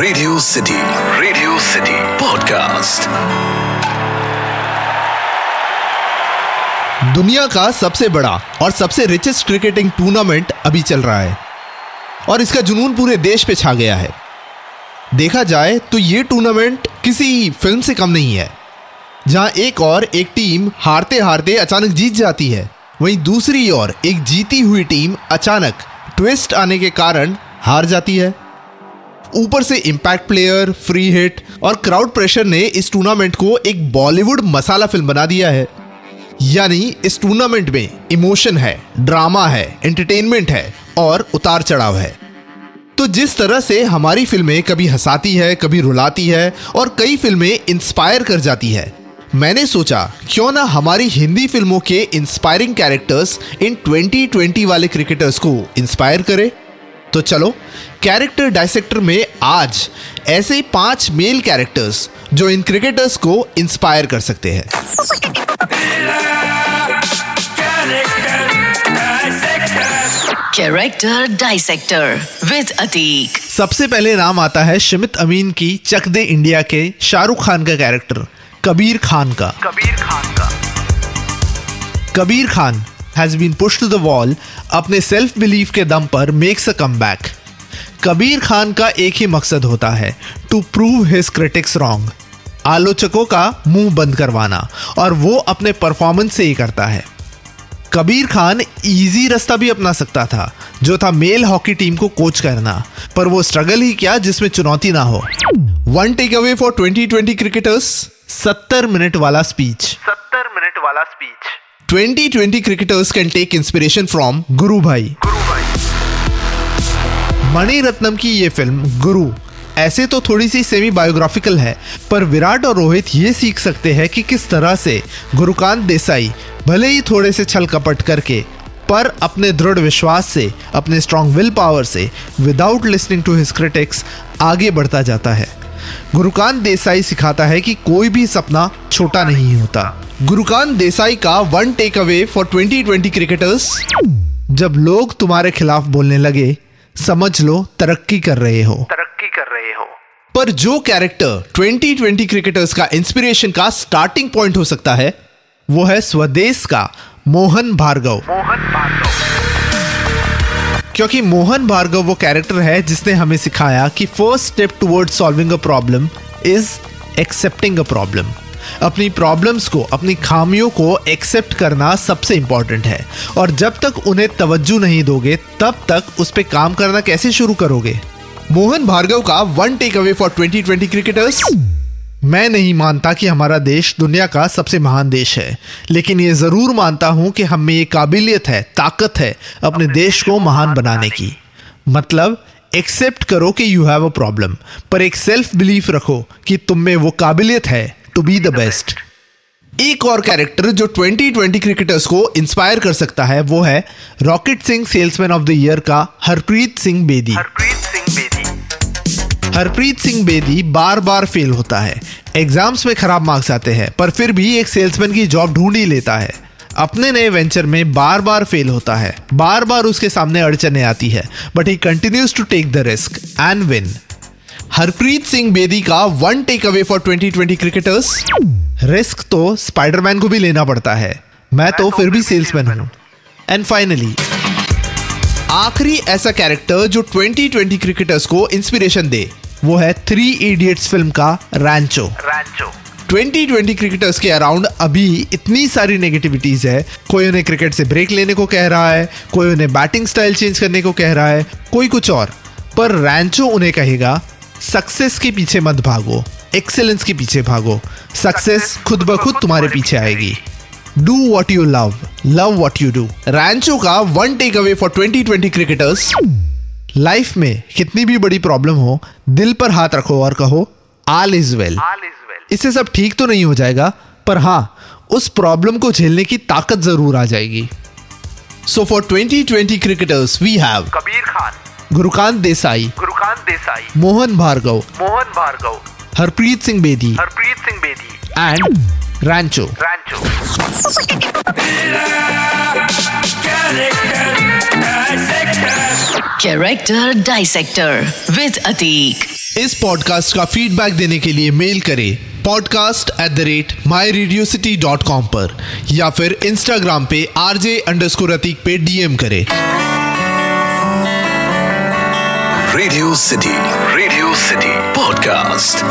Radio city radio city podcast दुनिया का सबसे बड़ा और सबसे रिचेस्ट क्रिकेटिंग टूर्नामेंट अभी चल रहा है। और इसका जुनून पूरे देश पे छा गया है। देखा जाए तो ये टूर्नामेंट किसी फ़िल्म से कम नहीं है। जहाँ एक और, एक टीम हारते हारते अचानक जीत जाती है, वहीं दूसरी ओर एक जीती हुई टीम अचानक ट्विस्ट आने के कारण हार जाती है। ऊपर से इम्पैक्ट प्लेयर फ्री हिट और क्राउड प्रेशर ने इस टूर्नामेंट को एक बॉलीवुड मसाला फ़िल्म बना दिया है। यानी इस टूर्नामेंट में इमोशन है ड्रामा है एंटरटेनमेंट है और उतार चढ़ाव है। तो जिस तरह से हमारी फ़िल्में कभी हंसाती है, कभी रुलाती है और कई फ़िल्में इंस्पायर कर जाती है, मैंने सोचा क्यों ना हमारी हिंदी फ़िल्मों के इंस्पायरिंग कैरेक्टर्स इन 2020 वाले क्रिकेटर्स को इंस्पायर करे। तो चलो कैरेक्टर डायसेक्टर में आज ऐसे पाँच मेल कैरेक्टर्स जो इन क्रिकेटर्स को इंस्पायर कर सकते हैं। कैरेक्टर डाइसेक्टर विद अतीक सबसे पहले नाम आता है शिमित अमीन की चक दे इंडिया के शाहरुख खान का कैरेक्टर कबीर खान का। कबीर खान का। Kabir Khan has been push to the wall अपने सेल्फ बिलीफ के दम पर makes a comeback Kabir Khan का एक ही मकसद होता है to prove his critics wrong आलोचकों का मुँह बंद करवाना, और वो अपने परफॉर्मेंस से ही करता है. कबीर खान इजी रास्ता भी अपना सकता था, जो था मेल हॉकी टीम को कोच करना, पर वो स्ट्रगल ही क्या जिसमें चुनौती ना हो. One takeaway for 2020 cricketers 70 minute वाला स्पीच सत्तर मिनट वाला speech 2020 cricketers can take inspiration from Guru Bhai Guru भाई मणि रत्नम की ये फ़िल्म गुरु ऐसे तो थोड़ी सी सेमी बायोग्राफिकल है, पर विराट और रोहित ये सीख सकते हैं कि किस तरह से गुरुकांत देसाई भले ही थोड़े से छल कपट करके, पर अपने दृढ़ विश्वास से, अपने स्ट्रांग विल पावर से without listening to his critics आगे बढ़ता जाता है। गुरुकांत देसाई सिखाता है कि कोई भी सपना छोटा नहीं होता। गुरुकांत देसाई का one take away for 2020 cricketers जब लोग तुम्हारे खिलाफ बोलने लगे समझ लो तरक्की कर रहे हो। तरक्की कर रहे हो। पर जो कैरेक्टर 2020 क्रिकेटर्स का इंस्पिरेशन का स्टार्टिंग पॉइंट हो सकता है वो है स्वदेश का मोहन भार्गव। मोहन भार्गव। क्योंकि मोहन भार्गव वो कैरेक्टर है जिसने हमें सिखाया कि first step toward solving a problem is accepting a problem अपनी प्रॉब्लम्स को अपनी खामियों को एक्सेप्ट करना सबसे इंपॉर्टेंट है। और जब तक उन्हें तवज्जो नहीं दोगे तब तक उस पर काम करना कैसे शुरू करोगे? मोहन भार्गव का one take away for 2020 cricketers मैं नहीं मानता कि हमारा देश दुनिया का सबसे महान देश है लेकिन ये ज़रूर मानता हूँ कि हम में ये काबिलियत है ताकत है अपने देश को महान बनाने की। मतलब एक्सेप्ट करो कि यू हैव अ प्रॉब्लम पर एक सेल्फ बिलीफ रखो कि तुम में वो काबिलियत है टू बी द बेस्ट एक और कैरेक्टर जो 2020 क्रिकेटर्स को इंस्पायर कर सकता है वो है Rocket Singh salesman of the year का हरप्रीत सिंह बेदी हरप्रीत सिंह बेदी हरप्रीत सिंह बेदी बार बार फेल होता है। एग्ज़ाम्स में खराब मार्क्स आते हैं पर फिर भी एक सेल्समैन की जॉब ढूंढ ही लेता है। अपने नए वेंचर में बार बार फेल होता है। बार बार उसके सामने अड़चने आती है but he continues to take the risk and win Harpreet Singh Bedi का one takeaway for 2020 cricketers risk तो स्पाइडरमैन को भी लेना पड़ता है। मैं तो फिर भी सेल्समैन हूँ। एंड फाइनली आखिरी ऐसा कैरेक्टर जो 2020 क्रिकेटर्स को इंस्पिरेशन दे वो है थ्री इडियट्स फ़िल्म का रैंचो रैंचो 2020 क्रिकेटर्स के अराउंड अभी इतनी सारी नेगेटिविटीज है। कोई उन्हें क्रिकेट से ब्रेक लेने को कह रहा है कोई उन्हें बैटिंग स्टाइल चेंज करने को कह रहा है कोई कुछ और। पर रैंचो उन्हें कहेगा सक्सेस के पीछे मत भागो। एक्सेलेंस के पीछे भागो। सक्सेस खुद ब खुद तुम्हारे पीछे आएगी। Do what you love love what you do Rancho का one takeaway for 2020 cricketers life में कितनी भी बड़ी प्रॉब्लम हो दिल पर हाथ रखो और कहो all is well all is well इससे सब ठीक तो नहीं हो जाएगा पर हाँ उस प्रॉब्लम को झेलने की ताकत ज़रूर आ जाएगी। So for 2020 cricketers we have Kabir Khan. Gurukant Desai. Gurukant Desai. Mohan Bhargava. Mohan Bhargava. Harpreet Singh Bedi. Harpreet Singh Bedi. And Rancho Rancho character dissector with Atiq इस पॉडकास्ट का फीडबैक देने के लिए मेल करें podcast at the rate my radio city dot com पर या फिर Instagram पे आरजे अंडरस्कोर अतीक पे डीएम करें। Radio city radio city podcast